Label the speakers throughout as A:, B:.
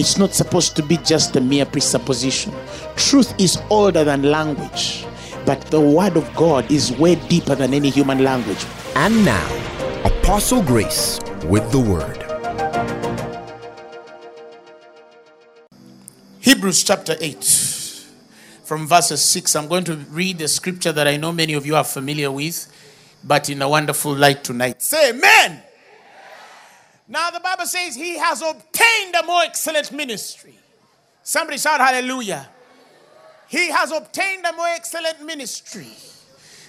A: It's not supposed to be just a mere presupposition. Truth is older than language, but the word of God is way deeper than any human language.
B: And now, Apostle Grace with the word.
A: Hebrews chapter 8, from verses 6. I'm going to read a scripture that I know many of you are familiar with, but in a wonderful light tonight. Say amen. Now, the Bible says he has obtained a more excellent ministry. Somebody shout hallelujah. He has obtained a more excellent ministry.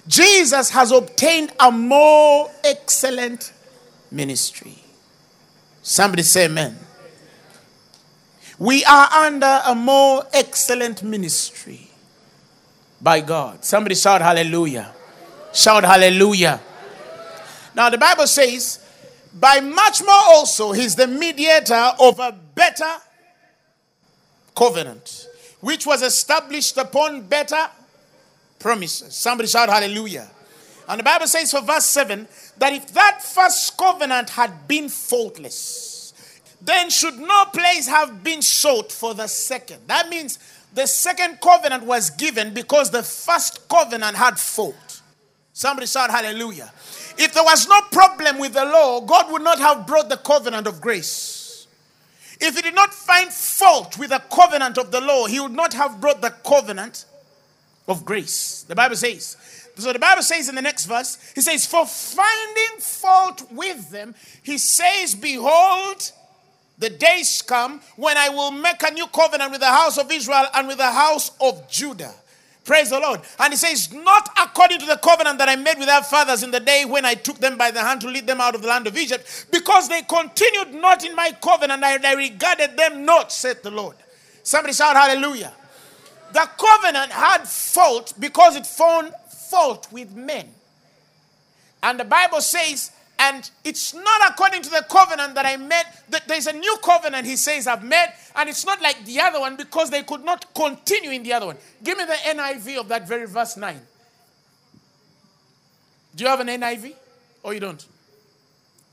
A: Jesus has obtained a more excellent ministry. Somebody say amen. We are under a more excellent ministry by God. Somebody shout hallelujah. Shout hallelujah. Now, the Bible says by much more also he's the mediator of a better covenant which was established upon better promises. Somebody shout hallelujah. And the bible says for verse 7 that if that first covenant had been faultless then should no place have been sought for the second. That means the second covenant was given because the first covenant had fault somebody shout hallelujah if there was no problem with the law, God would not have brought the covenant of grace. If he did not find fault with the covenant of the law, he would not have brought the covenant of grace. The Bible says. So the Bible says in the next verse, he says, For finding fault with them, he says, Behold, the days come when I will make a new covenant with the house of Israel and with the house of Judah Praise the Lord. And he says, Not according to the covenant that I made with their fathers in the day when I took them by the hand to lead them out of the land of Egypt, because they continued not in my covenant, and I regarded them not, said the Lord. Somebody shout hallelujah. The covenant had fault because it found fault with men. And the Bible says, and it's not according to the covenant that I made. That There's a new covenant, he says, I've made, and it's not like the other one because they could not continue in the other one. Give me the NIV of that very verse 9. Do you have an NIV? Or you don't?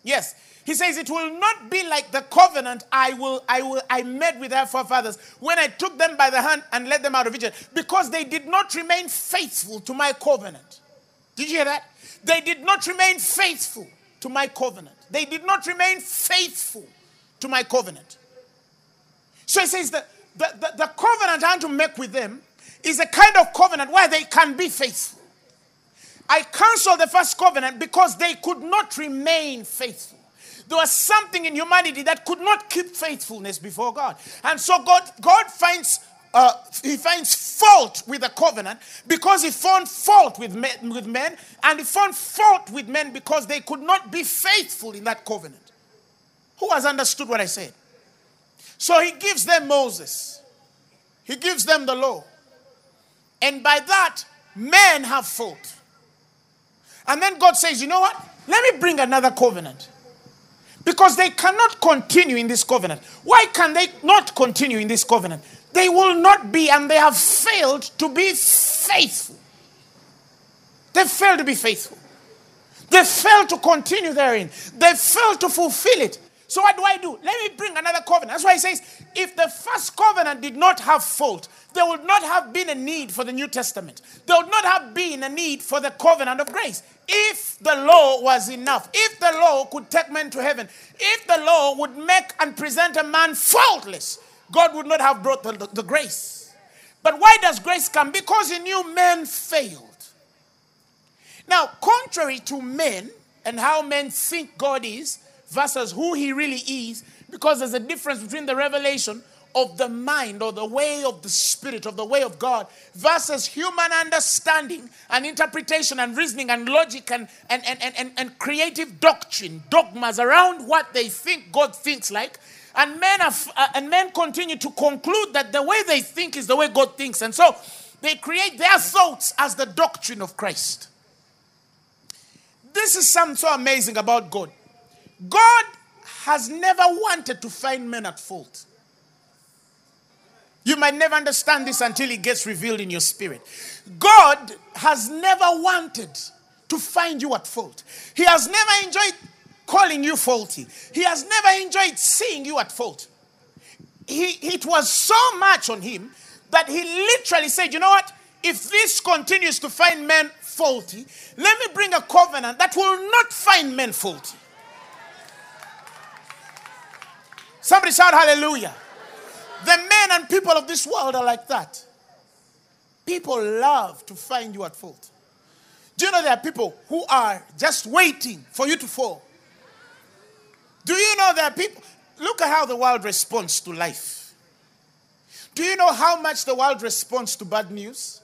A: Yes. He says, It will not be like the covenant I will I will I made with their forefathers when I took them by the hand and led them out of Egypt, because they did not remain faithful to my covenant. Did you hear that? They did not remain faithful to my covenant. They did not remain faithful to my covenant. So it says that the, the, the covenant I want to make with them is a kind of covenant where they can be faithful. I canceled the first covenant because they could not remain faithful. There was something in humanity that could not keep faithfulness before God. And so God, God finds uh, he finds fault with the covenant because he found fault with men, with men, and he found fault with men because they could not be faithful in that covenant. Who has understood what I said? So he gives them Moses, he gives them the law, and by that, men have fault. And then God says, You know what? Let me bring another covenant. Because they cannot continue in this covenant. Why can they not continue in this covenant? They will not be, and they have failed to be faithful. They failed to be faithful. They failed to continue therein. They failed to fulfill it. So, what do I do? Let me bring another covenant. That's why he says, if the first covenant did not have fault, there would not have been a need for the New Testament. There would not have been a need for the covenant of grace. If the law was enough, if the law could take men to heaven, if the law would make and present a man faultless, God would not have brought the, the, the grace. But why does grace come? Because he knew men failed. Now, contrary to men and how men think God is versus who he really is, because there's a difference between the revelation of the mind or the way of the spirit of the way of God versus human understanding and interpretation and reasoning and logic and, and, and, and, and, creative doctrine, dogmas around what they think God thinks like. And men, are, uh, and men continue to conclude that the way they think is the way God thinks. And so they create their thoughts as the doctrine of Christ. This is something so amazing about God. God has never wanted to find men at fault. You might never understand this until it gets revealed in your spirit. God has never wanted to find you at fault. He has never enjoyed calling you faulty. He has never enjoyed seeing you at fault. He, it was so much on him that he literally said, You know what? If this continues to find men faulty, let me bring a covenant that will not find men faulty. Somebody shout hallelujah. The men and people of this world are like that. People love to find you at fault. Do you know there are people who are just waiting for you to fall? Do you know are people? Look at how the world responds to life. Do you know how much the world responds to bad news?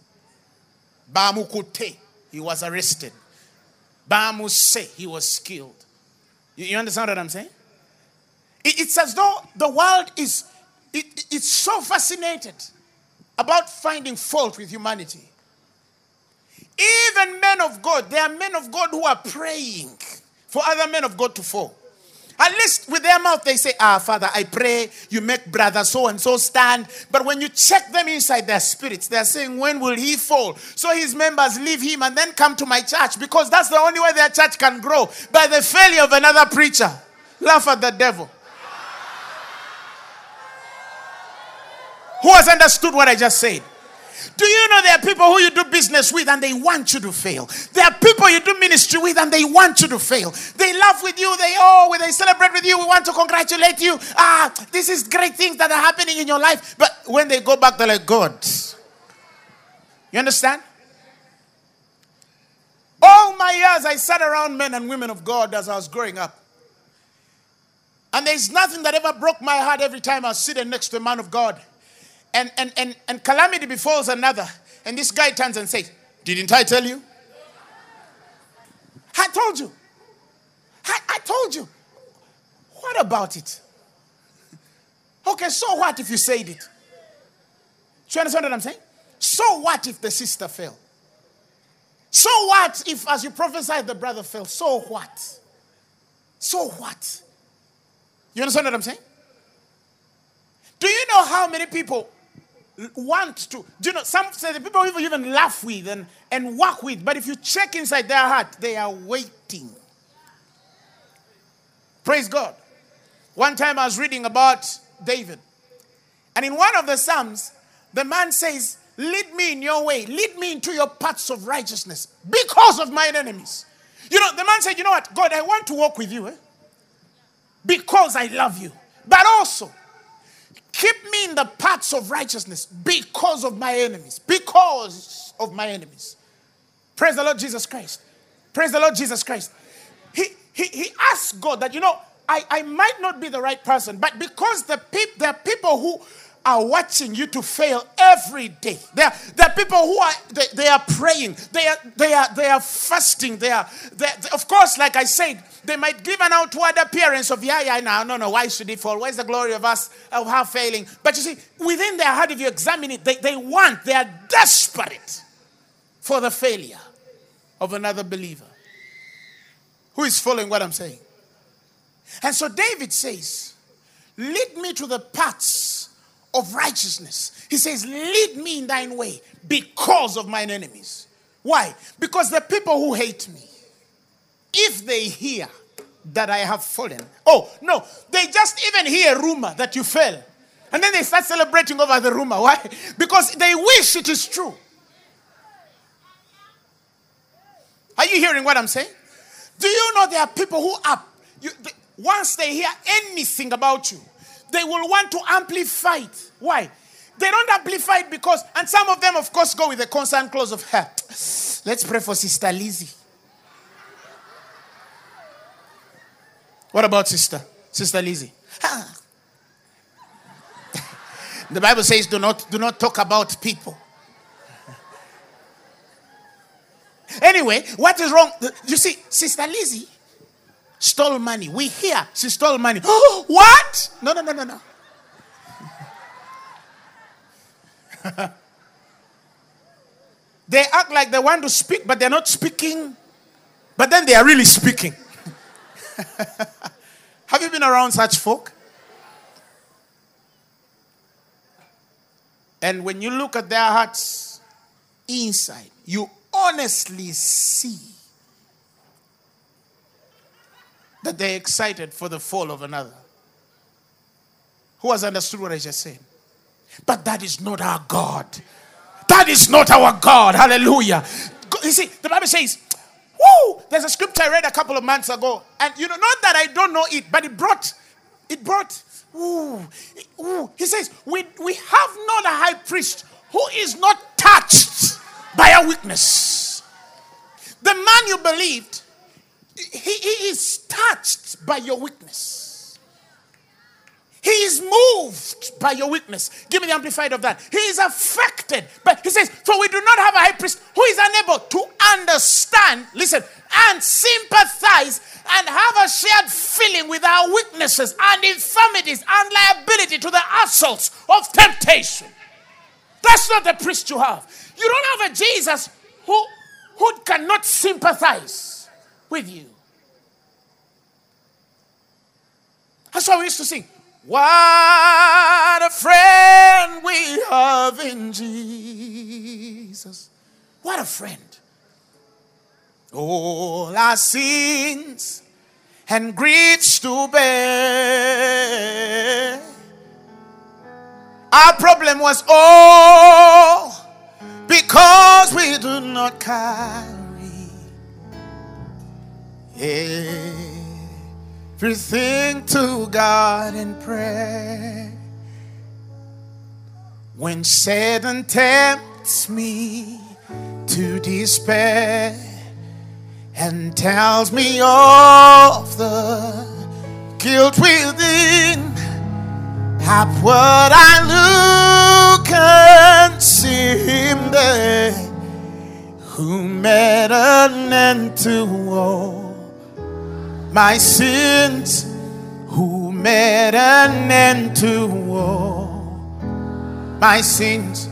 A: Bamukute, he was arrested. Bamuse, he was killed. You, you understand what I'm saying? It, it's as though the world is it, it's so fascinated about finding fault with humanity. Even men of God, there are men of God who are praying for other men of God to fall. At least with their mouth, they say, Ah, Father, I pray you make brother so and so stand. But when you check them inside their spirits, they're saying, When will he fall? So his members leave him and then come to my church because that's the only way their church can grow by the failure of another preacher. Laugh at the devil. Who has understood what I just said? Do you know there are people who you do business with and they want you to fail? There are people you do ministry with and they want you to fail. They laugh with you, they oh, they celebrate with you, we want to congratulate you. Ah, this is great things that are happening in your life. But when they go back, they're like, God. You understand? All my years I sat around men and women of God as I was growing up. And there's nothing that ever broke my heart every time I was sitting next to a man of God and, and, and, and calamity befalls another. And this guy turns and says, Didn't I tell you? I told you. I, I told you. What about it? Okay, so what if you said it? Do you understand what I'm saying? So what if the sister fell? So what if, as you prophesied, the brother fell? So what? So what? You understand what I'm saying? Do you know how many people want to. Do you know, some say the people people even laugh with and, and work with, but if you check inside their heart, they are waiting. Praise God. One time I was reading about David, and in one of the Psalms, the man says, Lead me in your way, lead me into your paths of righteousness because of mine enemies. You know, the man said, You know what, God, I want to walk with you eh? because I love you, but also Keep me in the paths of righteousness because of my enemies. Because of my enemies. Praise the Lord Jesus Christ. Praise the Lord Jesus Christ. He, he, he asked God that, you know, I, I might not be the right person, but because the peop, there are people who are watching you to fail every day. There, there are people who are they, they are praying, they are they are they are fasting, they are they, of course, like I said, they might give an outward appearance of yeah, yeah, no, no, no, why should it fall? Where's the glory of us of her failing? But you see, within their heart, if you examine it, they, they want, they are desperate for the failure of another believer who is following what I'm saying. And so David says, Lead me to the paths of righteousness. He says, Lead me in thine way because of mine enemies. Why? Because the people who hate me, if they hear that I have fallen, oh, no, they just even hear a rumor that you fell. And then they start celebrating over the rumor. Why? Because they wish it is true. Are you hearing what I'm saying? Do you know there are people who are, you, once they hear anything about you, they will want to amplify it. Why? They don't amplify it because, and some of them, of course, go with the concern clause of her. Let's pray for Sister Lizzie. What about Sister? Sister Lizzie? the Bible says, do not, do not talk about people. Anyway, what is wrong? You see, Sister Lizzie, stole money. We hear she stole money. Oh, what? No, no, no, no, no. they act like they want to speak, but they're not speaking. But then they are really speaking. Have you been around such folk? And when you look at their hearts inside, you honestly see that they're excited for the fall of another. Who has understood what I just said? But that is not our God. That is not our God. Hallelujah. You see, the Bible says, Woo! There's a scripture I read a couple of months ago, and you know, not that I don't know it, but it brought, it brought, ooh, ooh. He says, we, we have not a high priest who is not touched by a weakness. The man you believed, he, he is touched by your weakness. He is moved by your weakness. Give me the amplified of that. He is affected. But he says, For we do not have a high priest who is unable to understand, listen, and sympathize and have a shared feeling with our weaknesses and infirmities and liability to the assaults of temptation. That's not the priest you have. You don't have a Jesus who, who cannot sympathize with you. That's why we used to sing. What a friend we have in Jesus. What a friend. All our sins and griefs to bear. Our problem was all because we do not carry. Everything to God in prayer. When Satan tempts me to despair and tells me of the guilt within, upward I look and see him there who made an end to all my sins, who made an end to all my sins.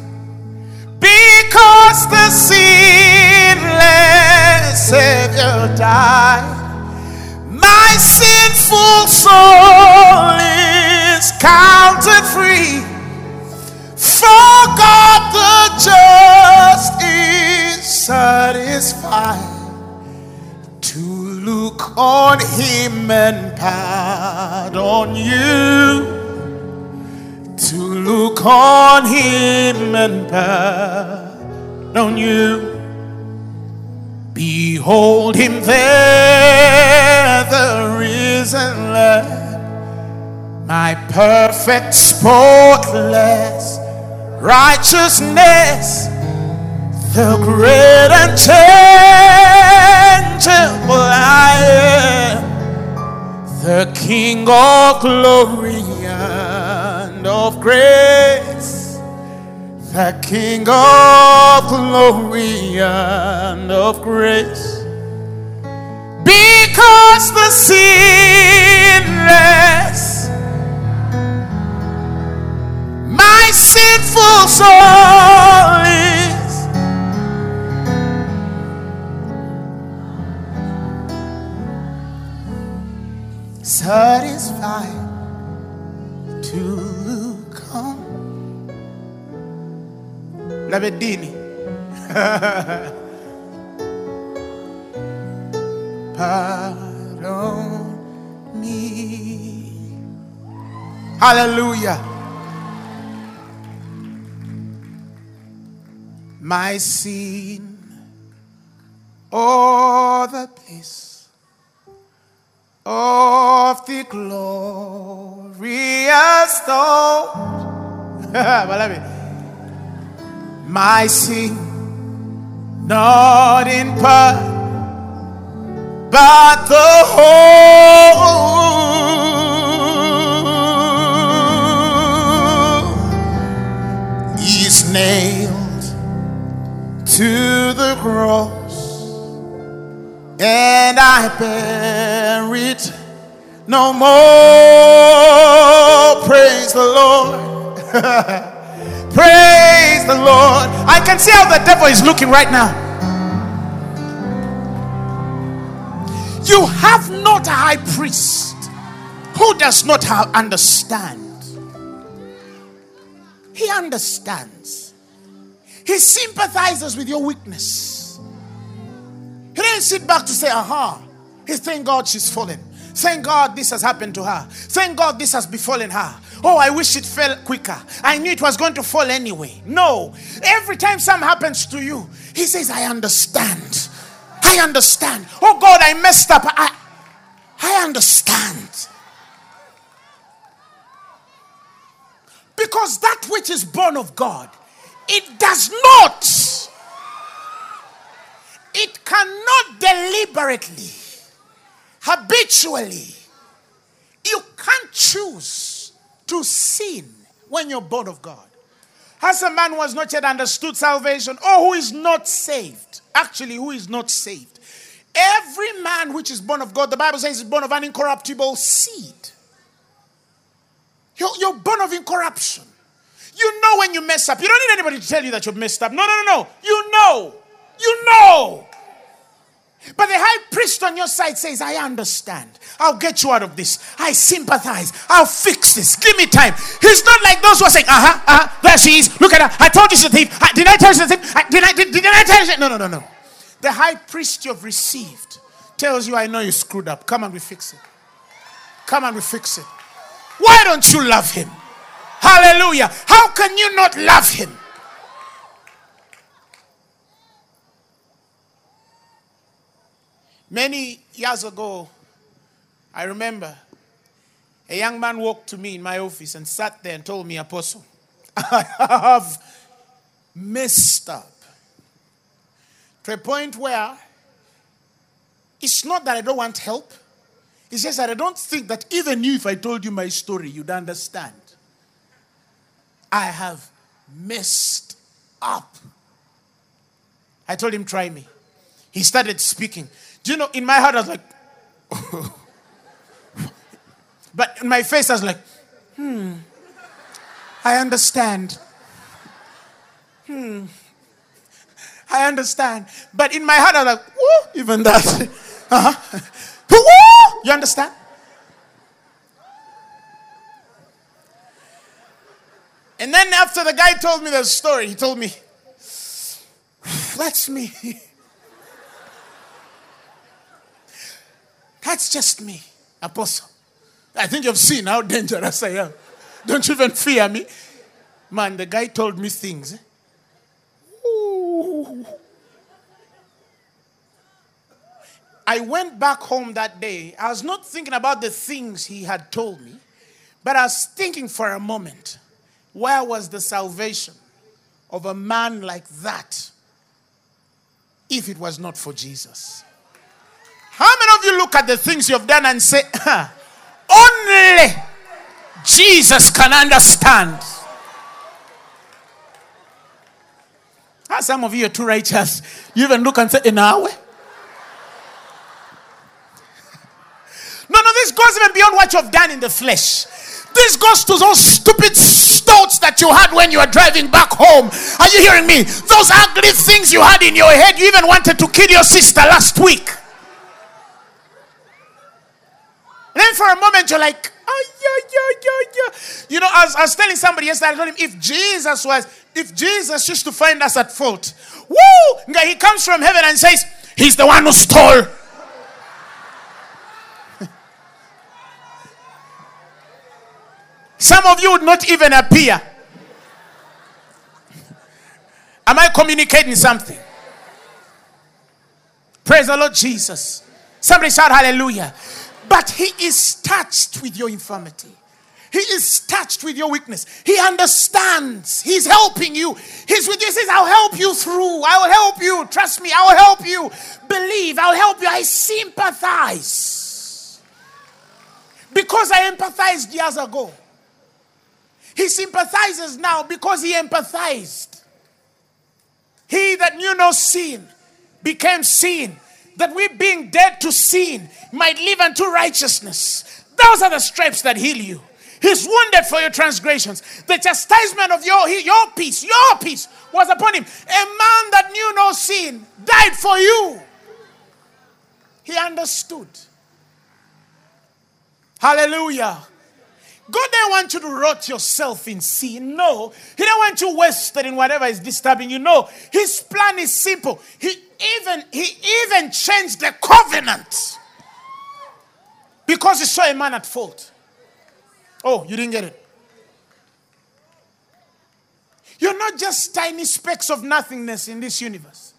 A: Because the sinless Savior died, my sinful soul is counted free. For God the just is satisfied look on him and pardon you. To look on him and pardon you. Behold him there, the risen Lamb, my perfect, spotless righteousness, the great and temple I am, the King of glory and of grace, the King of glory and of grace. Because the sinless, my sinful soul satisfied to come. Labedini. Pardon me. Hallelujah. My sin, all the place of the glorious thought. My sin, not in part, but the whole is nailed to the cross and I bear it no more. Praise the Lord. Praise the Lord. I can see how the devil is looking right now. You have not a high priest who does not understand. He understands. He sympathizes with your weakness. He didn't sit back to say, aha. He's thank God she's fallen. Thank God this has happened to her. Thank God this has befallen her. Oh, I wish it fell quicker. I knew it was going to fall anyway. No. Every time something happens to you, he says, I understand. I understand. Oh God, I messed up. I, I understand. Because that which is born of God, it does not, it cannot deliberately, habitually, you can't choose to sin when you're born of God. Has a man who has not yet understood salvation, or who is not saved? Actually, who is not saved? Every man which is born of God, the Bible says, is born of an incorruptible seed. You're, you're born of incorruption. You know when you mess up. You don't need anybody to tell you that you've messed up. No, no, no, no. You know. You know. But the high priest on your side says, I understand. I'll get you out of this. I sympathize. I'll fix this. Give me time. He's not like those who are saying, uh huh, uh huh, there she is. Look at her. I told you she's a thief. I, did I tell you she's a thief? I, did, I, did, did I tell you? No, no, no, no. The high priest you've received tells you, I know you screwed up. Come and we fix it. Come and we fix it. Why don't you love him? Hallelujah. How can you not love him? Many years ago, I remember a young man walked to me in my office and sat there and told me, Apostle, I have messed up to a point where it's not that I don't want help, it's just that I don't think that even you, if I told you my story, you'd understand. I have messed up. I told him, try me. He started speaking. Do you know, in my heart, I was like, but in my face, I was like, hmm, I understand. Hmm, I understand. But in my heart, I was like, whoa, even that. Uh-huh. You understand? And then after the guy told me the story, he told me, That's me. That's just me, Apostle. I think you've seen how dangerous I am. Don't you even fear me? Man, the guy told me things. Ooh. I went back home that day. I was not thinking about the things he had told me, but I was thinking for a moment where was the salvation of a man like that if it was not for Jesus? How many of you look at the things you've done and say, only Jesus can understand? Ah, some of you are too righteous. You even look and say, in our way. No, no, this goes even beyond what you've done in the flesh. This goes to those stupid thoughts that you had when you were driving back home. Are you hearing me? Those ugly things you had in your head. You even wanted to kill your sister last week. And then for a moment you're like, oh, yeah, yeah, yeah, yeah. You know, I was, I was telling somebody yesterday, I told him, if Jesus was, if Jesus used to find us at fault, woo, he comes from heaven and says, he's the one who stole Some of you would not even appear. Am I communicating something? Praise the Lord Jesus. Somebody shout hallelujah. But he is touched with your infirmity. He is touched with your weakness. He understands. He's helping you. He's with you. He says, I'll help you through. I'll help you. Trust me. I'll help you. Believe. I'll help you. I sympathize. Because I empathized years ago. He sympathizes now because he empathized. He that knew no sin became sin that we being dead to sin might live unto righteousness. Those are the stripes that heal you. He's wounded for your transgressions. The chastisement of your, your peace, your peace was upon him. A man that knew no sin died for you. He understood. Hallelujah. God didn't want you to rot yourself in sin. No. He didn't want you wasted in whatever is disturbing you. No. His plan is simple. He even, he even changed the covenant because he saw a man at fault. Oh, you didn't get it. You're not just tiny specks of nothingness in this universe.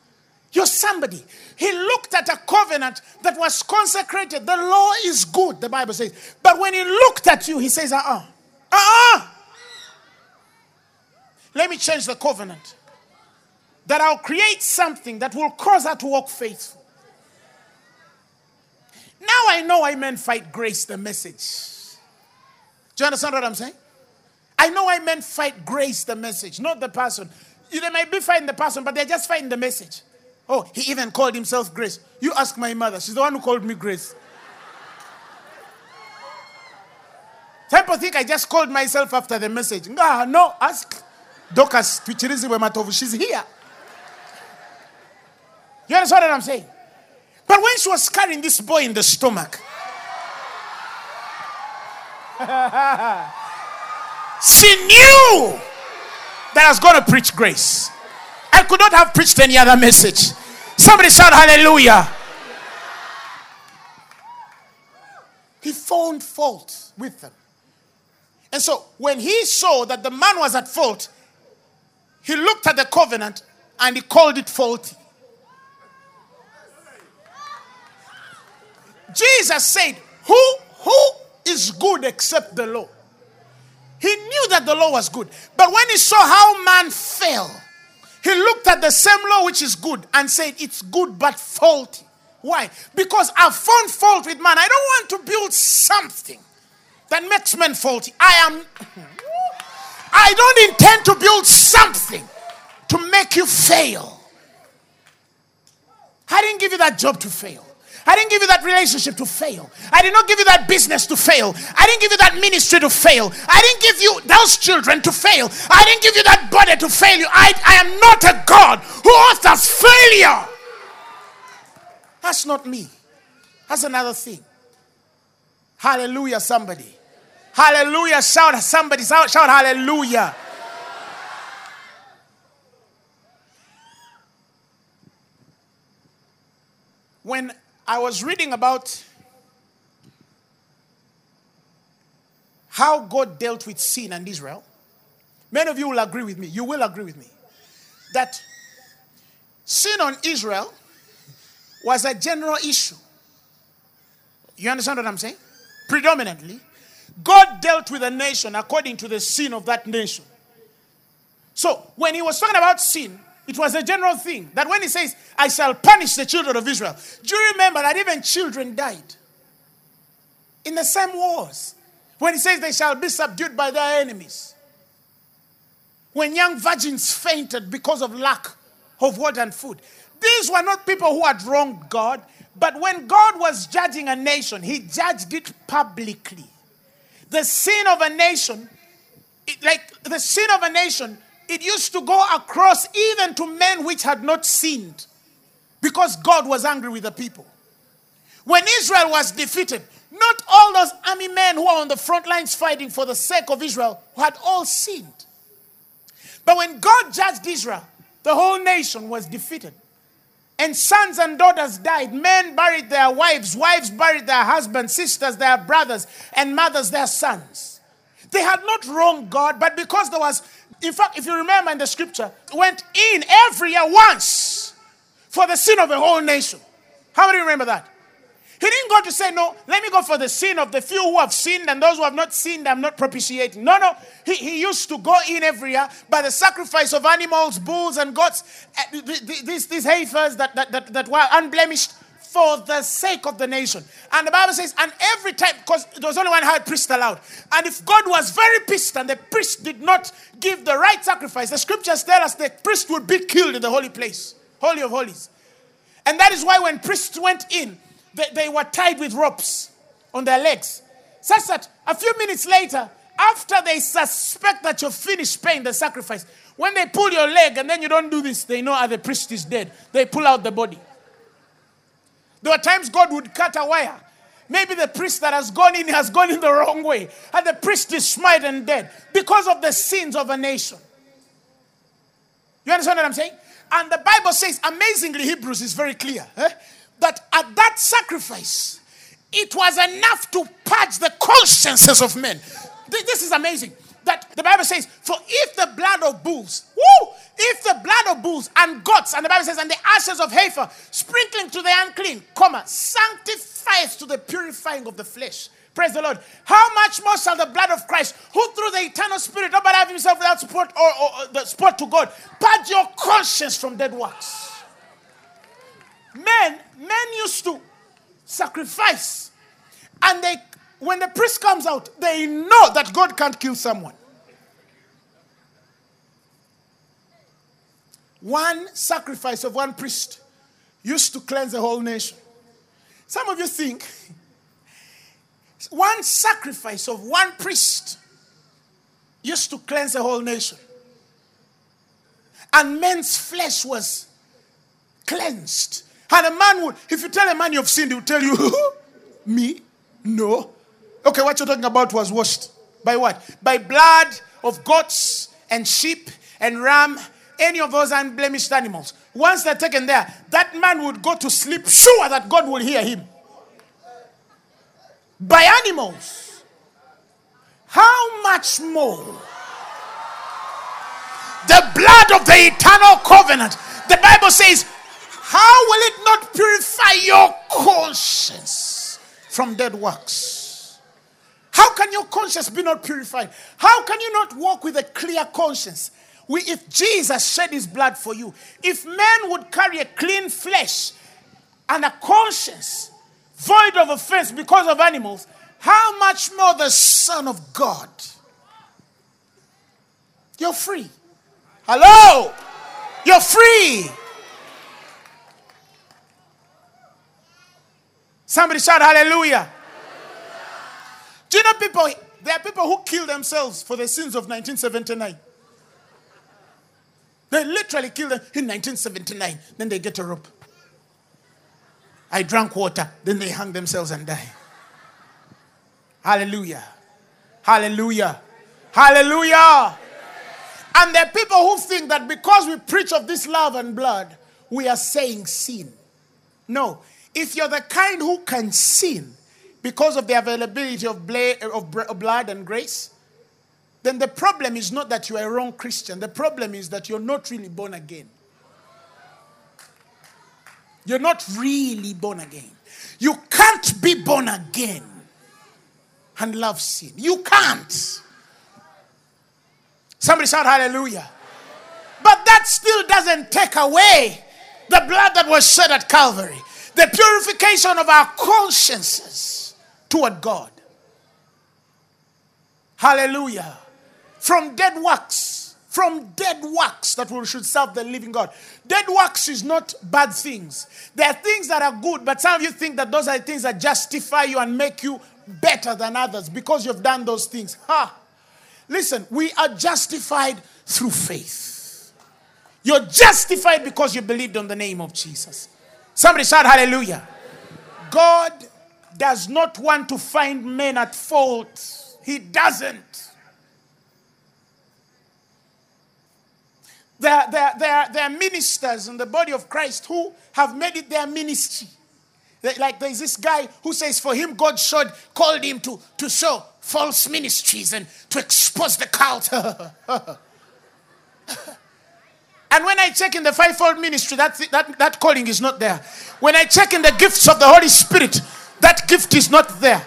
A: You're somebody. He looked at a covenant that was consecrated. The law is good, the Bible says. But when he looked at you, he says, uh uh-uh. uh. Uh-uh. Let me change the covenant. That I'll create something that will cause her to walk faithful. Now I know I meant fight grace, the message. Do you understand what I'm saying? I know I meant fight grace, the message, not the person. They might be fighting the person, but they're just fighting the message. Oh, he even called himself Grace. You ask my mother, she's the one who called me Grace. Some people think I just called myself after the message. Nah, no, ask Dorcas Twichiriziwe Matovu. She's here. You understand what I'm saying? But when she was carrying this boy in the stomach, she knew that I was going to preach grace. I could not have preached any other message. Somebody shout hallelujah. He found fault with them. And so when he saw that the man was at fault, he looked at the covenant and he called it faulty. Jesus said, Who who is good except the law. He knew that the law was good. But when he saw how man fell, he looked at the same law which is good and said, It's good but faulty. Why? Because I found fault with man. I don't want to build something that makes men faulty. I am. I don't intend to build something to make you fail. I didn't give you that job to fail. I didn't give you that relationship to fail. I did not give you that business to fail. I didn't give you that ministry to fail. I didn't give you those children to fail. I didn't give you that body to fail you. I, I am not a God who authors failure. That's not me. That's another thing. Hallelujah, somebody. Hallelujah. Shout, somebody, shout, shout hallelujah. When I was reading about how God dealt with sin and Israel. Many of you will agree with me. You will agree with me that sin on Israel was a general issue. You understand what I'm saying? Predominantly, God dealt with a nation according to the sin of that nation. So, when he was talking about sin, it was a general thing that when he says, I shall punish the children of Israel, do you remember that even children died in the same wars? When he says they shall be subdued by their enemies. When young virgins fainted because of lack of water and food. These were not people who had wronged God, but when God was judging a nation, he judged it publicly. The sin of a nation, like the sin of a nation, it used to go across even to men which had not sinned because God was angry with the people. When Israel was defeated, not all those army men who are on the front lines fighting for the sake of Israel had all sinned. But when God judged Israel, the whole nation was defeated. And sons and daughters died. Men buried their wives, wives buried their husbands, sisters their brothers, and mothers their sons. They had not wronged God, but because there was in fact, if you remember in the scripture, went in every year once for the sin of the whole nation. How many remember that? He didn't go to say, No, let me go for the sin of the few who have sinned and those who have not sinned, I'm not propitiating. No, no. He, he used to go in every year by the sacrifice of animals, bulls, and goats, uh, these, these heifers that, that, that, that were unblemished for the sake of the nation. And the Bible says, and every time, because there was only one high priest allowed. And if God was very pissed and the priest did not give the right sacrifice, the scriptures tell us the priest would be killed in the holy place, Holy of Holies. And that is why when priests went in, they, they were tied with ropes on their legs. Such that a few minutes later, after they suspect that you've finished paying the sacrifice, when they pull your leg and then you don't do this, they know ah, the priest is dead. They pull out the body. There were times God would cut a wire. Maybe the priest that has gone in has gone in the wrong way, and the priest is smite and dead because of the sins of a nation. You understand what I'm saying? And the Bible says, amazingly, Hebrews is very clear eh, that at that sacrifice, it was enough to purge the consciences of men. This is amazing. That the Bible says, for if the blood of bulls, woo, if the blood of bulls and goats, and the Bible says, and the ashes of heifer, sprinkling to the unclean, comma, sanctifies to the purifying of the flesh. Praise the Lord. How much more shall the blood of Christ, who through the eternal Spirit, nobody have himself without support or, or, or the support to God, purge your conscience from dead works. Men, men used to sacrifice, and they, when the priest comes out, they know that God can't kill someone. One sacrifice of one priest used to cleanse the whole nation. Some of you think one sacrifice of one priest used to cleanse the whole nation. And men's flesh was cleansed. And a man would, if you tell a man you've sinned, he will tell you, Me? No. Okay, what you're talking about was washed. By what? By blood of goats and sheep and ram, any of those unblemished animals. Once they're taken there, that man would go to sleep sure that God will hear him by animals, how much more the blood of the eternal covenant? The Bible says, How will it not purify your conscience from dead works? How can your conscience be not purified? How can you not walk with a clear conscience? We, if Jesus shed his blood for you, if men would carry a clean flesh and a conscience void of offense because of animals, how much more the Son of God? You're free. Hello? You're free. Somebody shout hallelujah. Do you know people? There are people who kill themselves for the sins of 1979. They literally killed them in 1979. Then they get a rope. I drank water. Then they hang themselves and die. Hallelujah. Hallelujah. Hallelujah. And there are people who think that because we preach of this love and blood, we are saying sin. No. If you're the kind who can sin because of the availability of blood and grace, then the problem is not that you are a wrong Christian. The problem is that you're not really born again. You're not really born again. You can't be born again and love sin. You can't. Somebody shout hallelujah. But that still doesn't take away the blood that was shed at Calvary, the purification of our consciences toward God. Hallelujah. From dead works from dead works that we should serve the living God. Dead works is not bad things. There are things that are good, but some of you think that those are the things that justify you and make you better than others because you've done those things. Ha! Listen, we are justified through faith. You're justified because you believed on the name of Jesus. Somebody shout hallelujah. God does not want to find men at fault. He doesn't. There, there, there, there are ministers in the body of Christ who have made it their ministry. Like there's this guy who says for him God showed, called him to, to show false ministries and to expose the cult. and when I check in the fivefold ministry, that, that, that calling is not there. When I check in the gifts of the Holy Spirit, that gift is not there.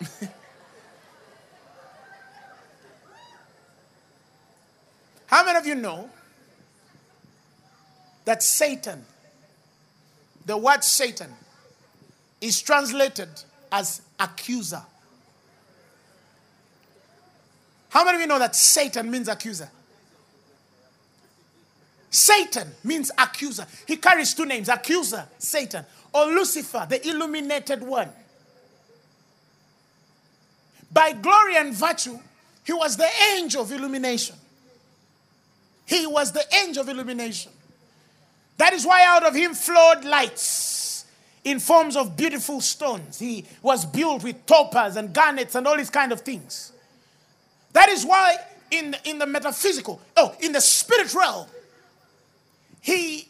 A: How many of you know that Satan, the word Satan, is translated as accuser? How many of you know that Satan means accuser? Satan means accuser. He carries two names accuser, Satan, or Lucifer, the illuminated one. By glory and virtue, he was the angel of illumination. He was the angel of illumination. That is why out of him flowed lights in forms of beautiful stones. He was built with topaz and garnets and all these kind of things. That is why in, in the metaphysical, oh, in the spirit realm, he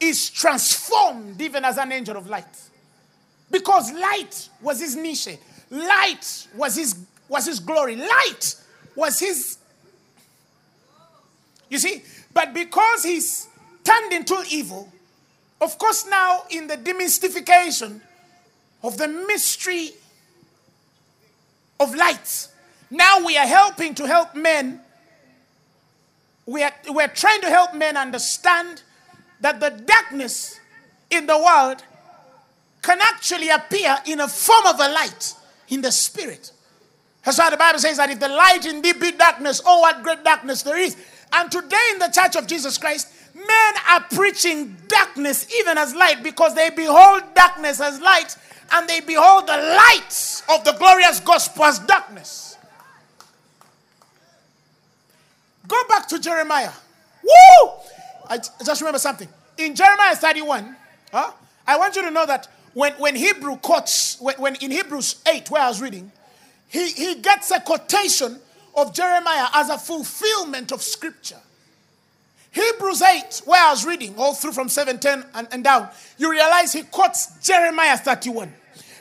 A: is transformed even as an angel of light. Because light was his niche. Light was his, was his glory. Light was his. You see? But because he's turned into evil, of course, now in the demystification of the mystery of light, now we are helping to help men we're trying to help men understand that the darkness in the world can actually appear in a form of a light in the spirit. That's why the Bible says that if the light indeed be darkness, oh, what great darkness there is. And today in the church of Jesus Christ, men are preaching darkness even as light because they behold darkness as light and they behold the light of the glorious gospel as darkness. Go back to Jeremiah. Woo! I just remember something. In Jeremiah 31, huh, I want you to know that when, when Hebrew quotes, when, when in Hebrews 8, where I was reading, he, he gets a quotation of Jeremiah as a fulfillment of scripture. Hebrews 8, where I was reading, all through from 710 and, and down, you realize he quotes Jeremiah 31.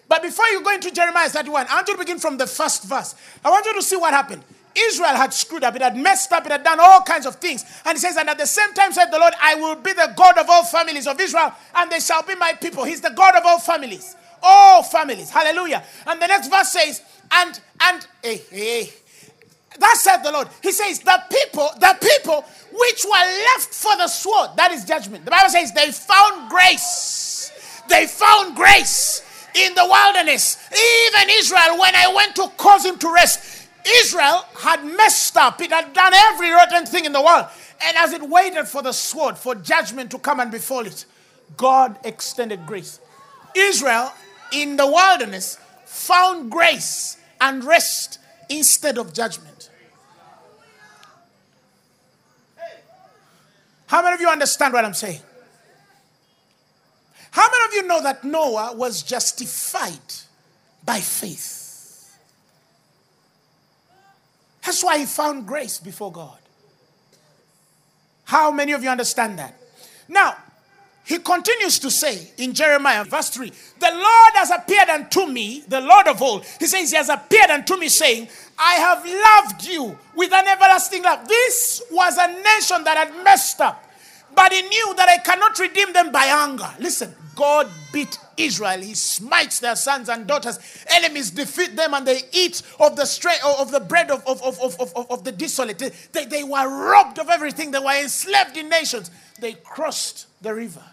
A: But before you go into Jeremiah 31, I want you to begin from the first verse. I want you to see what happened. Israel had screwed up, it had messed up, it had done all kinds of things. And he says, And at the same time said the Lord, I will be the God of all families of Israel, and they shall be my people. He's the God of all families. All families. Hallelujah. And the next verse says, And and hey, hey, that said the Lord. He says, The people, the people which were left for the sword, that is judgment. The Bible says they found grace. They found grace in the wilderness. Even Israel, when I went to cause him to rest, Israel had messed up. It had done every rotten thing in the world. And as it waited for the sword, for judgment to come and befall it, God extended grace. Israel in the wilderness found grace and rest instead of judgment. How many of you understand what I'm saying? How many of you know that Noah was justified by faith? That's why he found grace before God. How many of you understand that? Now, he continues to say in Jeremiah, verse 3 The Lord has appeared unto me, the Lord of all. He says, He has appeared unto me, saying, I have loved you with an everlasting love. This was a nation that had messed up, but he knew that I cannot redeem them by anger. Listen, God beat Israel. He smites their sons and daughters. Enemies defeat them and they eat of the strength of the bread of, of, of, of, of, of the desolate. They, they were robbed of everything. They were enslaved in nations. They crossed the river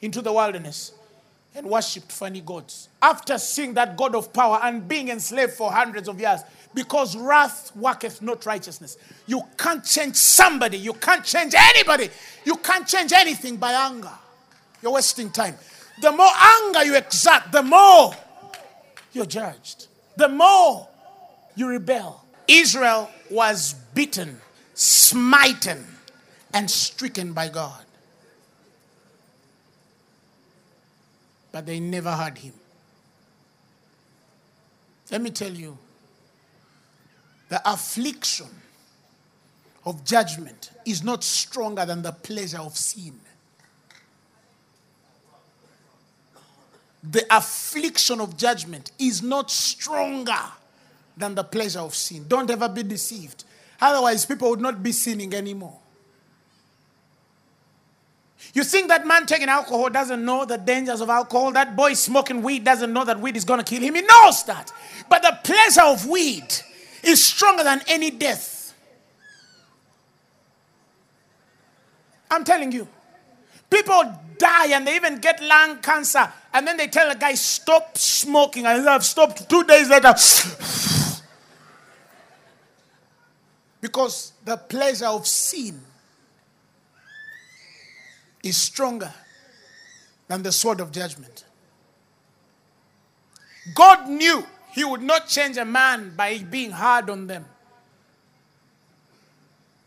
A: into the wilderness and worshipped funny gods. After seeing that God of power and being enslaved for hundreds of years, because wrath worketh not righteousness. You can't change somebody, you can't change anybody, you can't change anything by anger. You're wasting time. The more anger you exert, the more you're judged. The more you rebel. Israel was beaten, smitten, and stricken by God. But they never heard him. Let me tell you the affliction of judgment is not stronger than the pleasure of sin. The affliction of judgment is not stronger than the pleasure of sin. Don't ever be deceived. Otherwise, people would not be sinning anymore. You think that man taking alcohol doesn't know the dangers of alcohol? That boy smoking weed doesn't know that weed is going to kill him? He knows that. But the pleasure of weed is stronger than any death. I'm telling you. People die and they even get lung cancer. And then they tell a guy, stop smoking. And I've stopped two days later. because the pleasure of sin is stronger than the sword of judgment. God knew he would not change a man by being hard on them.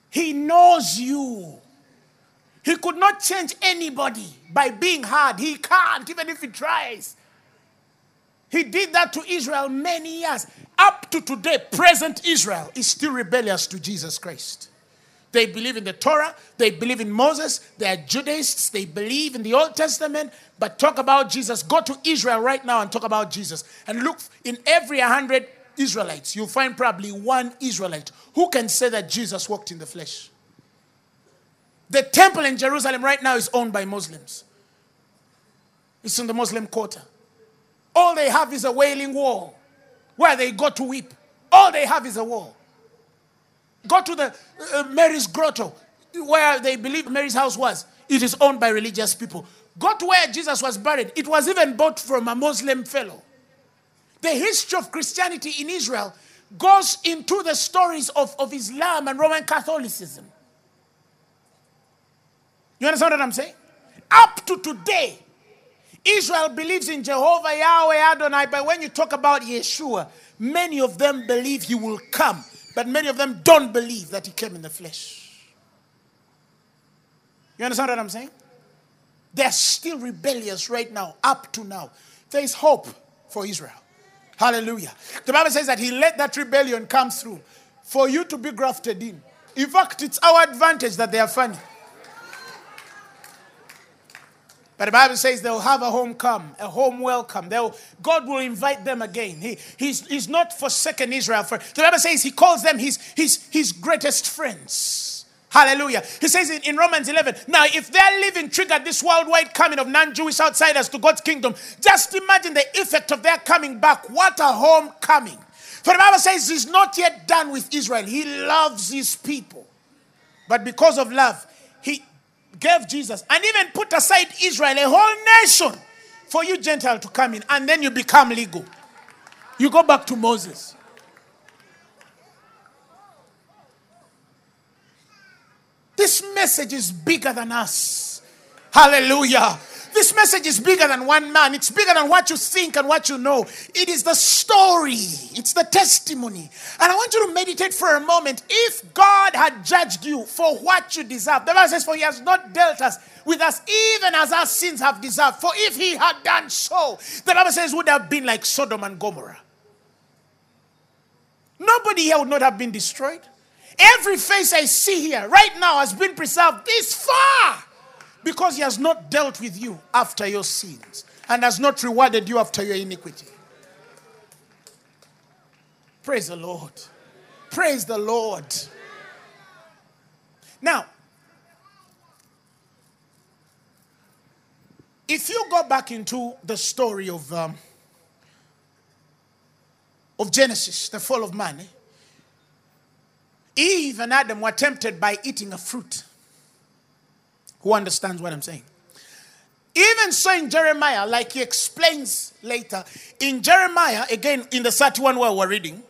A: He knows you. He could not change anybody by being hard. He can't, even if he tries. He did that to Israel many years. Up to today, present Israel is still rebellious to Jesus Christ. They believe in the Torah, they believe in Moses, they are Judaists, they believe in the Old Testament, but talk about Jesus. Go to Israel right now and talk about Jesus. And look, in every 100 Israelites, you'll find probably one Israelite who can say that Jesus walked in the flesh. The temple in Jerusalem right now is owned by Muslims, it's in the Muslim quarter. All they have is a wailing wall where they go to weep. All they have is a wall. Go to the uh, Mary's grotto where they believe Mary's house was. It is owned by religious people. Go to where Jesus was buried. It was even bought from a Muslim fellow. The history of Christianity in Israel goes into the stories of, of Islam and Roman Catholicism. You understand what I'm saying? Up to today, Israel believes in Jehovah, Yahweh, Adonai, but when you talk about Yeshua, many of them believe he will come, but many of them don't believe that he came in the flesh. You understand what I'm saying? They're still rebellious right now, up to now. There is hope for Israel. Hallelujah. The Bible says that he let that rebellion come through for you to be grafted in. In fact, it's our advantage that they are funny. But the Bible says they'll have a home come, a home welcome. They'll, God will invite them again. He, he's, he's not forsaken Israel. For, the Bible says he calls them his, his, his greatest friends. Hallelujah. He says in, in Romans 11, now if their living triggered this worldwide coming of non Jewish outsiders to God's kingdom, just imagine the effect of their coming back. What a homecoming. For the Bible says he's not yet done with Israel. He loves his people. But because of love, he gave Jesus and even put aside Israel, a whole nation, for you Gentile to come in, and then you become legal. You go back to Moses. This message is bigger than us. Hallelujah. This message is bigger than one man. It's bigger than what you think and what you know. It is the story, it's the testimony. And I want you to meditate for a moment. If God had judged you for what you deserve, the Bible says, For he has not dealt us with us even as our sins have deserved. For if he had done so, the Bible says, would have been like Sodom and Gomorrah. Nobody here would not have been destroyed. Every face I see here right now has been preserved this far because he has not dealt with you after your sins and has not rewarded you after your iniquity. Praise the Lord. Praise the Lord. Now, if you go back into the story of, um, of Genesis, the fall of man, eh? Eve and Adam were tempted by eating a fruit. Who understands what I'm saying? Even so, in Jeremiah, like he explains later, in Jeremiah, again in the 31 where we're reading,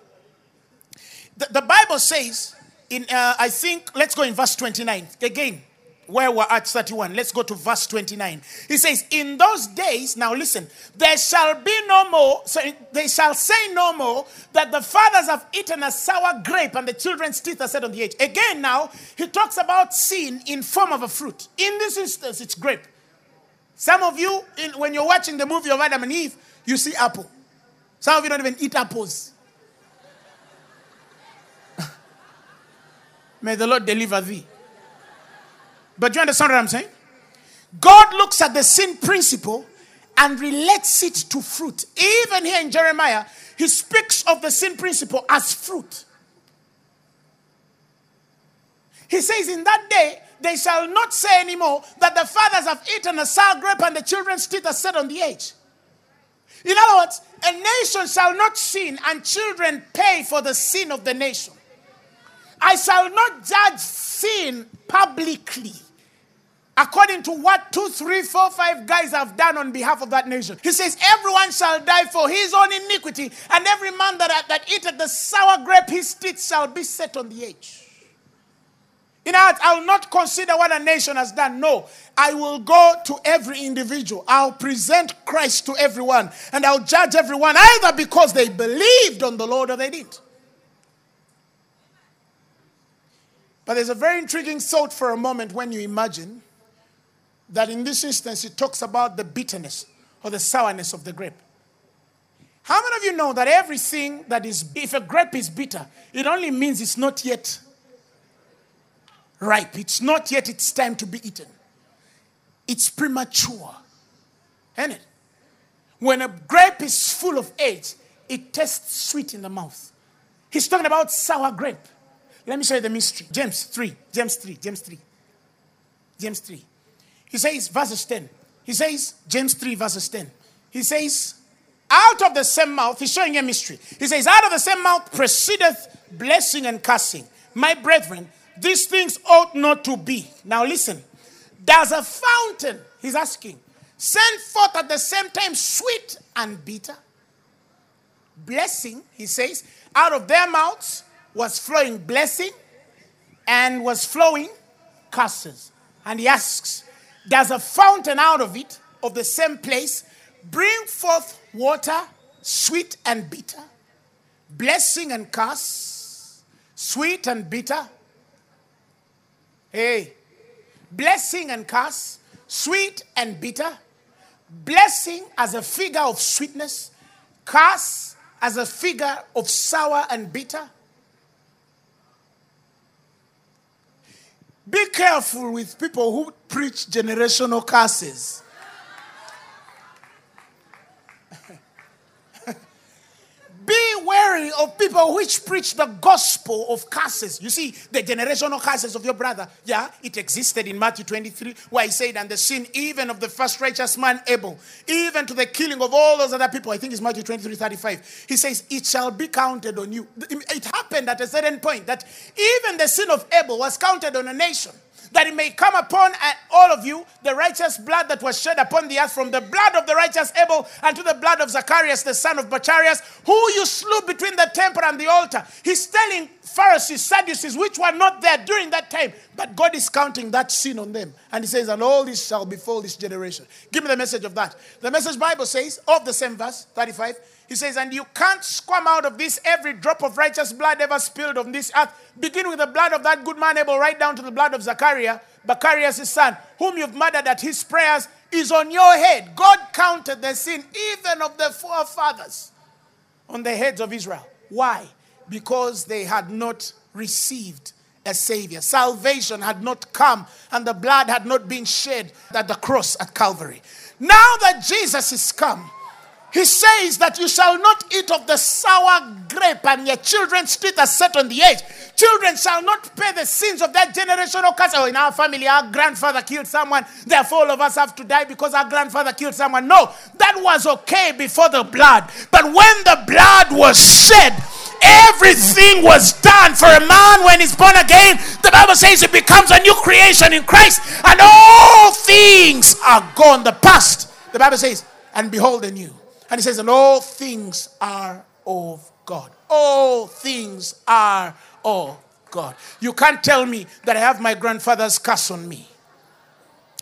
A: the, the Bible says, in uh, I think, let's go in verse 29. Again, where we're at 31. Let's go to verse 29. He says, In those days, now listen, there shall be no more, so they shall say no more that the fathers have eaten a sour grape and the children's teeth are set on the edge. Again, now, he talks about sin in form of a fruit. In this instance, it's grape. Some of you, in, when you're watching the movie of Adam and Eve, you see apple. Some of you don't even eat apples. May the Lord deliver thee. But you understand what I'm saying? God looks at the sin principle and relates it to fruit. Even here in Jeremiah, he speaks of the sin principle as fruit. He says, In that day, they shall not say anymore that the fathers have eaten a sour grape and the children's teeth are set on the edge. In other words, a nation shall not sin and children pay for the sin of the nation. I shall not judge sin publicly according to what two, three, four, five guys have done on behalf of that nation. He says, Everyone shall die for his own iniquity, and every man that, that eateth the sour grape, his teeth shall be set on the edge. In other words, I'll not consider what a nation has done. No, I will go to every individual. I'll present Christ to everyone, and I'll judge everyone either because they believed on the Lord or they didn't. But there's a very intriguing thought for a moment when you imagine that in this instance it talks about the bitterness or the sourness of the grape. How many of you know that everything that is, if a grape is bitter, it only means it's not yet ripe. It's not yet its time to be eaten. It's premature. Isn't it? When a grape is full of age, it tastes sweet in the mouth. He's talking about sour grape. Let me show you the mystery. James 3, James 3, James 3. James 3. He says, verses 10. He says, James 3, verses 10. He says, out of the same mouth, he's showing a mystery. He says, out of the same mouth proceedeth blessing and cursing. My brethren, these things ought not to be. Now listen. Does a fountain, he's asking, send forth at the same time sweet and bitter? Blessing, he says, out of their mouths was flowing blessing and was flowing curses. And he asks, Does a fountain out of it, of the same place, bring forth water, sweet and bitter, blessing and curse, sweet and bitter? Hey, blessing and curse, sweet and bitter, blessing as a figure of sweetness, curse as a figure of sour and bitter. Be careful with people who preach generational curses. Be wary of people which preach the gospel of curses. You see, the generational curses of your brother, yeah, it existed in Matthew 23, where he said, And the sin even of the first righteous man Abel, even to the killing of all those other people. I think it's Matthew 23, 35. He says, It shall be counted on you. It happened at a certain point that even the sin of Abel was counted on a nation that it may come upon uh, all of you the righteous blood that was shed upon the earth from the blood of the righteous Abel unto the blood of Zacharias, the son of Bacharias, who you slew between the temple and the altar. He's telling Pharisees, Sadducees, which were not there during that time, but God is counting that sin on them. And He says, And all this shall befall this generation. Give me the message of that. The message Bible says, of the same verse, 35, he says, And you can't squirm out of this every drop of righteous blood ever spilled on this earth, begin with the blood of that good man Abel, right down to the blood of Zachariah, Bacharias' son, whom you've murdered at his prayers, is on your head. God counted the sin even of the forefathers on the heads of Israel. Why? Because they had not received a savior. Salvation had not come and the blood had not been shed at the cross at Calvary. Now that Jesus is come, he says that you shall not eat of the sour grape, and your children's teeth are set on the edge. Children shall not pay the sins of that generational oh, curse. Oh, in our family, our grandfather killed someone, therefore all of us have to die because our grandfather killed someone. No, that was okay before the blood. But when the blood was shed, everything was done for a man when he's born again. The Bible says he becomes a new creation in Christ, and all things are gone. The past, the Bible says, and behold the new. And he says, and all things are of God. All things are of God. You can't tell me that I have my grandfather's curse on me.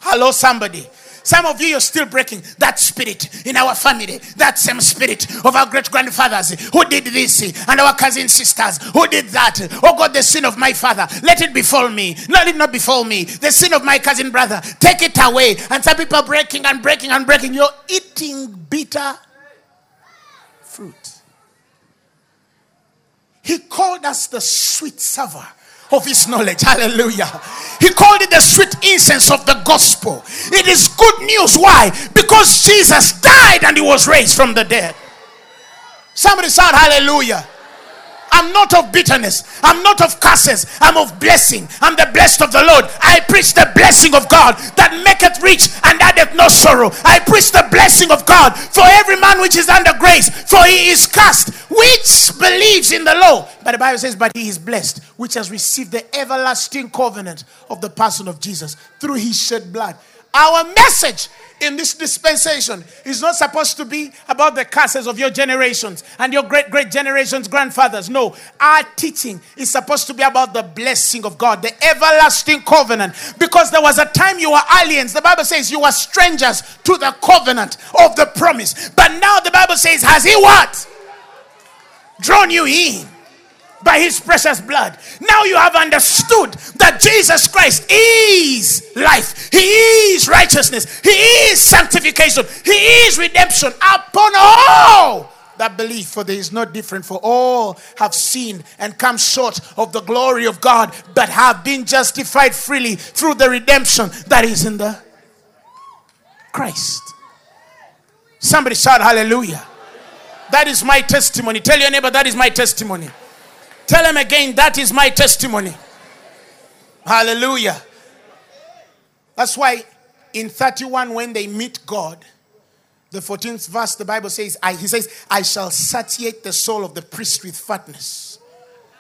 A: Hello, somebody. Some of you are still breaking that spirit in our family, that same spirit of our great grandfathers who did this, and our cousin sisters who did that. Oh God, the sin of my father, let it befall me. Let it not befall me. The sin of my cousin brother, take it away. And some people breaking and breaking and breaking. You're eating bitter He called us the sweet savor of his knowledge. Hallelujah. He called it the sweet incense of the gospel. It is good news. Why? Because Jesus died and he was raised from the dead. Somebody shout hallelujah. I'm not of bitterness. I'm not of curses. I'm of blessing. I'm the blessed of the Lord. I preach the blessing of God that maketh rich and addeth no sorrow. I preach the blessing of God for every man which is under grace, for he is cast, which believes in the law. But the Bible says, But he is blessed, which has received the everlasting covenant of the person of Jesus through his shed blood. Our message in this dispensation is not supposed to be about the curses of your generations and your great great generations grandfathers. No. Our teaching is supposed to be about the blessing of god the everlasting covenant. Because there was a time you were aliens. The bible says you were strangers to the covenant of the promise. But now the bible says has he what? Drawn you in by his precious blood. Now you have understood that Jesus Christ is life, he is righteousness, he is sanctification, he is redemption upon all that believe, for there is no different, for all have sinned and come short of the glory of God, but have been justified freely through the redemption that is in the Christ. Somebody shout hallelujah. That is my testimony. Tell your neighbor that is my testimony. Tell him again, that is my testimony. Hallelujah. That's why in 31, when they meet God, the 14th verse, the Bible says, I, He says, I shall satiate the soul of the priest with fatness.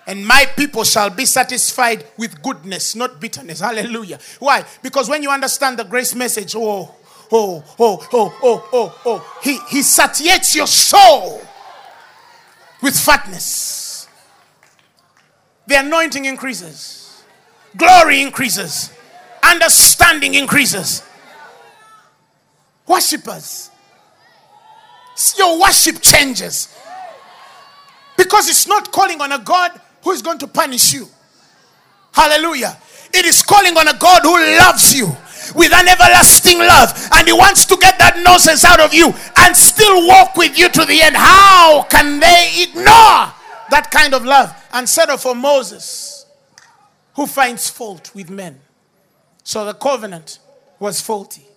A: And my people shall be satisfied with goodness, not bitterness. Hallelujah. Why? Because when you understand the grace message, oh, oh, oh, oh, oh, oh, oh, oh he, he satiates your soul with fatness the anointing increases, glory increases, understanding increases. Worshippers, your worship changes because it's not calling on a God who is going to punish you. Hallelujah. It is calling on a God who loves you with an everlasting love and he wants to get that nonsense out of you and still walk with you to the end. How can they ignore that kind of love? And settle for Moses, who finds fault with men. So the covenant was faulty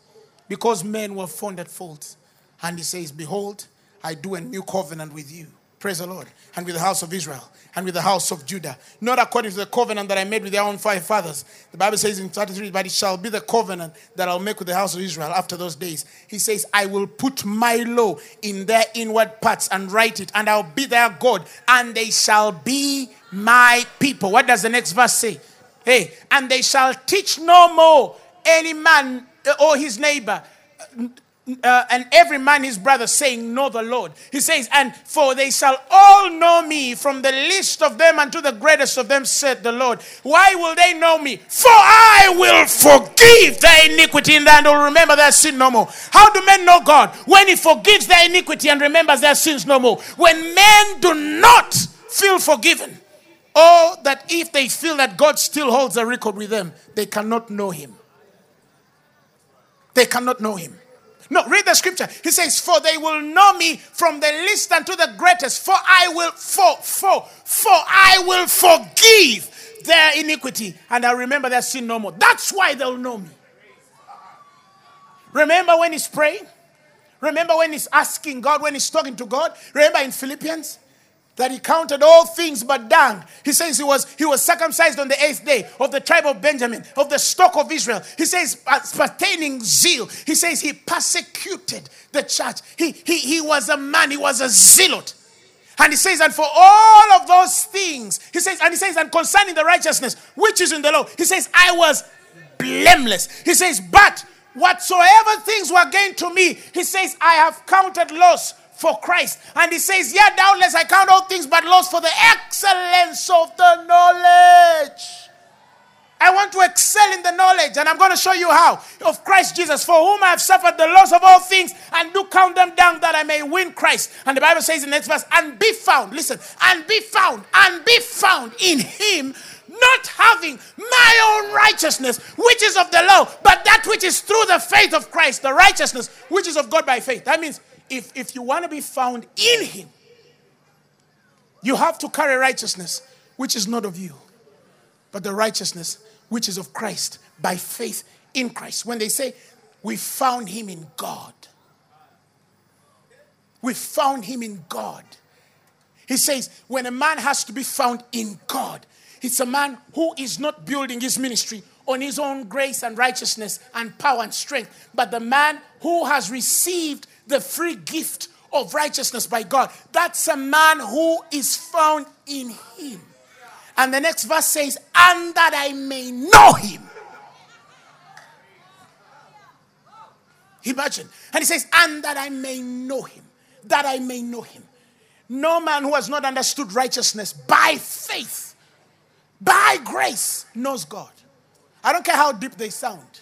A: because men were found at fault. And he says, Behold, I do a new covenant with you. Praise the Lord. And with the house of Israel and with the house of Judah. Not according to the covenant that I made with their own five fathers. The Bible says in 33, but it shall be the covenant that I'll make with the house of Israel after those days. He says, I will put my law in their inward parts and write it, and I'll be their God, and they shall be my people. What does the next verse say? Hey, and they shall teach no more any man or his neighbor uh, and every man his brother, saying, Know the Lord. He says, And for they shall all know me, from the least of them unto the greatest of them, said the Lord. Why will they know me? For I will forgive their iniquity in and will remember their sin no more. How do men know God? When He forgives their iniquity and remembers their sins no more. When men do not feel forgiven, or that if they feel that God still holds a record with them, they cannot know Him. They cannot know Him. No, read the scripture. He says, For they will know me from the least unto the greatest, for I will for for for I will forgive their iniquity, and I remember their sin no more. That's why they'll know me. Remember when he's praying? Remember when he's asking God, when he's talking to God? Remember in Philippians? That he counted all things but dung. He says he was he was circumcised on the eighth day of the tribe of Benjamin, of the stock of Israel. He says uh, pertaining zeal. He says he persecuted the church. He he he was a man. He was a zealot. And he says, and for all of those things, he says, and he says, and concerning the righteousness which is in the law, he says, I was blameless. He says, but whatsoever things were gained to me, he says, I have counted loss for Christ. And he says, Yeah, doubtless I count all things but lost for the excellence of the knowledge. I want to excel in the knowledge, and I'm going to show you how. Of Christ Jesus, for whom I have suffered the loss of all things, and do count them down that I may win Christ. And the Bible says in the next verse, and be found, listen, and be found, and be found in him, not having my own righteousness, which is of the law, but that which is through the faith of Christ, the righteousness which is of God by faith. That means if, if you want to be found in Him, you have to carry righteousness, which is not of you, but the righteousness which is of Christ by faith in Christ. When they say, We found Him in God, we found Him in God. He says, When a man has to be found in God, it's a man who is not building his ministry on his own grace and righteousness and power and strength, but the man who has received the free gift of righteousness by God. That's a man who is found in him. And the next verse says, And that I may know him. Imagine. And he says, and that I may know him. That I may know him. No man who has not understood righteousness by faith, by grace, knows God. I don't care how deep they sound.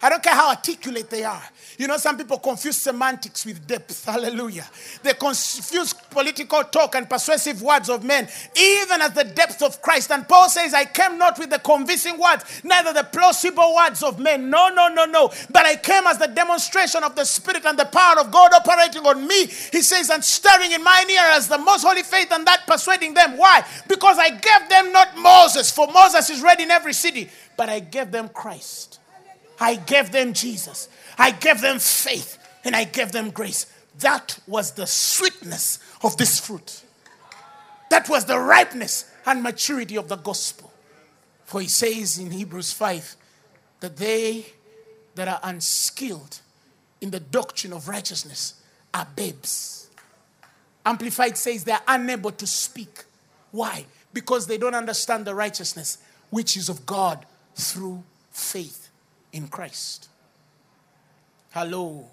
A: I don't care how articulate they are. You know, some people confuse semantics with depth. Hallelujah. They confuse political talk and persuasive words of men, even at the depth of Christ. And Paul says, I came not with the convincing words, neither the plausible words of men. No, no, no, no. But I came as the demonstration of the Spirit and the power of God operating on me. He says, and stirring in mine ear as the most holy faith, and that persuading them. Why? Because I gave them not Moses, for Moses is read in every city, but I gave them Christ. I gave them Jesus. I gave them faith and I gave them grace. That was the sweetness of this fruit. That was the ripeness and maturity of the gospel. For he says in Hebrews 5 that they that are unskilled in the doctrine of righteousness are babes. Amplified says they're unable to speak. Why? Because they don't understand the righteousness which is of God through faith in Christ. Hello.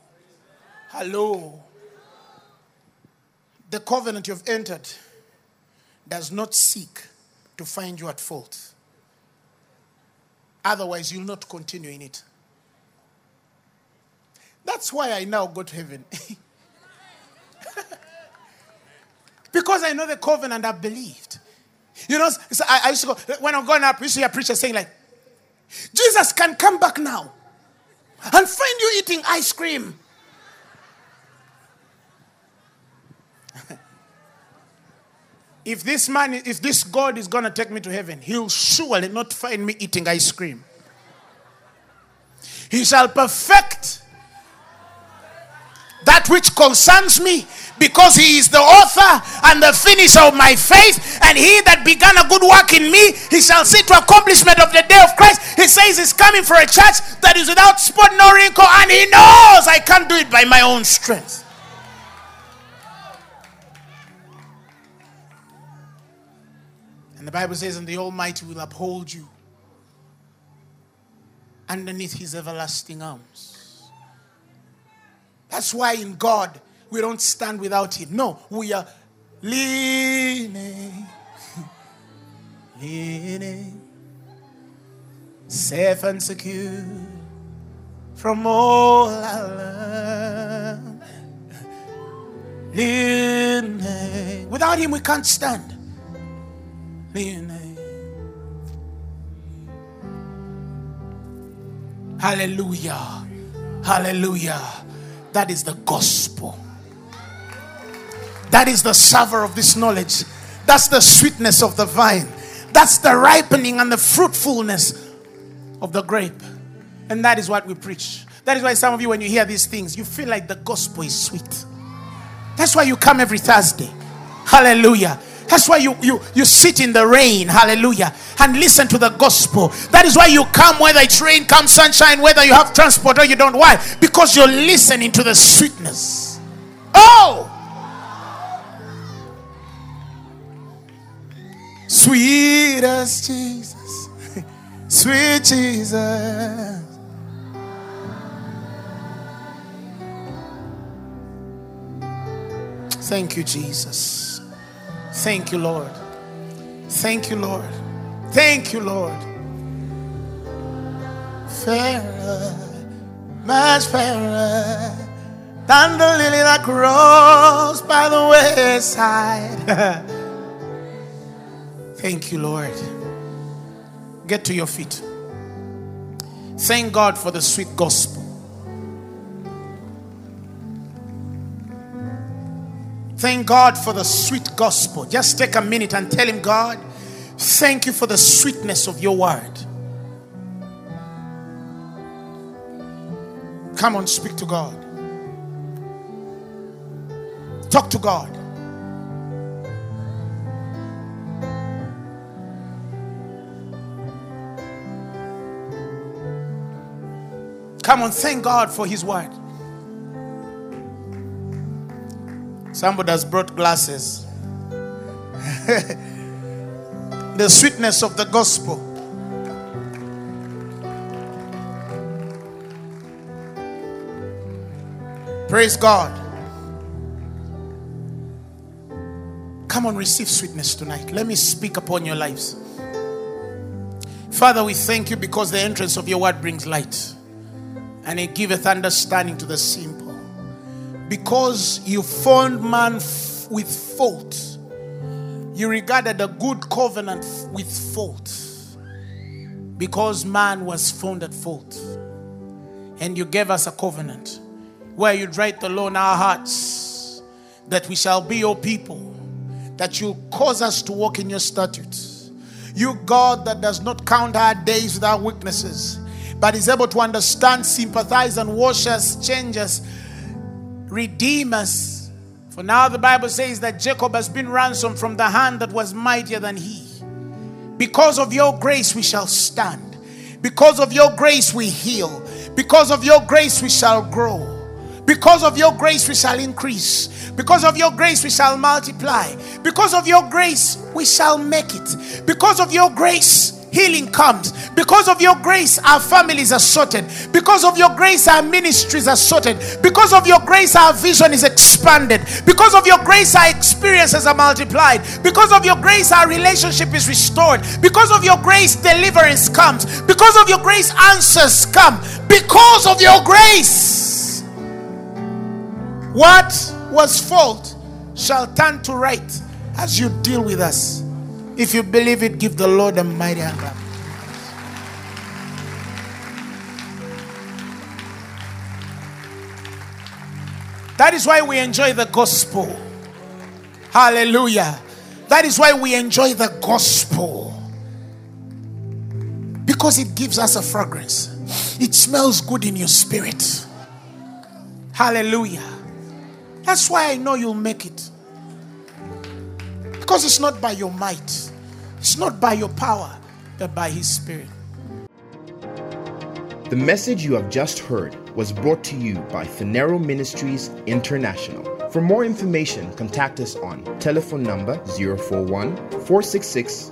A: Hello. The covenant you've entered does not seek to find you at fault. Otherwise, you'll not continue in it. That's why I now go to heaven. because I know the covenant I've believed. You know, so I, I, used to go, when I'm going up, I used to hear preachers saying, like, Jesus can come back now and find you eating ice cream. if this man, if this God is going to take me to heaven, he'll surely not find me eating ice cream. He shall perfect that which concerns me because he is the author and the finisher of my faith and he that began a good work in me he shall see to accomplishment of the day of christ. He says he's coming for a church that is without spot nor wrinkle and he knows i can't do it by my own strength. And the bible says and the almighty will uphold you underneath his everlasting arms that's why in God, we don't stand without Him. No, we are leaning, leaning, safe and secure from all alarm. Leaning. Without Him, we can't stand. Leaning. Hallelujah. Hallelujah. That is the gospel. That is the savor of this knowledge. That's the sweetness of the vine. That's the ripening and the fruitfulness of the grape. And that is what we preach. That is why some of you, when you hear these things, you feel like the gospel is sweet. That's why you come every Thursday. Hallelujah. That's why you, you, you sit in the rain, hallelujah, and listen to the gospel. That is why you come, whether it's rain, come sunshine, whether you have transport or you don't. Why? Because you're listening to the sweetness. Oh! Sweet as Jesus, sweet Jesus. Thank you, Jesus. Thank you, Lord. Thank you, Lord. Thank you, Lord. Fairer, much fairer than the lily that grows by the wayside. Thank you, Lord. Get to your feet. Thank God for the sweet gospel. Thank God for the sweet gospel. Just take a minute and tell Him, God, thank you for the sweetness of your word. Come on, speak to God. Talk to God. Come on, thank God for His word. Somebody has brought glasses. the sweetness of the gospel. Praise God. Come on, receive sweetness tonight. Let me speak upon your lives. Father, we thank you because the entrance of your word brings light and it giveth understanding to the simple. Because you found man f- with fault, you regarded a good covenant f- with fault. Because man was found at fault. And you gave us a covenant where you'd write the law in our hearts that we shall be your people, that you'll cause us to walk in your statutes. You, God, that does not count our days with our weaknesses, but is able to understand, sympathize, and wash us, change us, redeem us. For now the Bible says that Jacob has been ransomed from the hand that was mightier than he. Because of your grace, we shall stand. Because of your grace, we heal. Because of your grace, we shall grow. Because of your grace, we shall increase. Because of your grace, we shall multiply. Because of your grace, we shall make it. Because of your grace, healing comes. Because of your grace, our families are sorted. Because of your grace, our ministries are sorted. Because of your grace, our vision is expanded. Because of your grace, our experiences are multiplied. Because of your grace, our relationship is restored. Because of your grace, deliverance comes. Because of your grace, answers come. Because of your grace, what was fault shall turn to right as you deal with us. If you believe it, give the Lord a mighty hand clap. That is why we enjoy the gospel. Hallelujah. That is why we enjoy the gospel. Because it gives us a fragrance, it smells good in your spirit. Hallelujah. That's why I know you'll make it. Because it's not by your might, it's not by your power, but by His Spirit.
B: The message you have just heard was brought to you by Phaneroo Ministries International. For more information, contact us on telephone number 041 466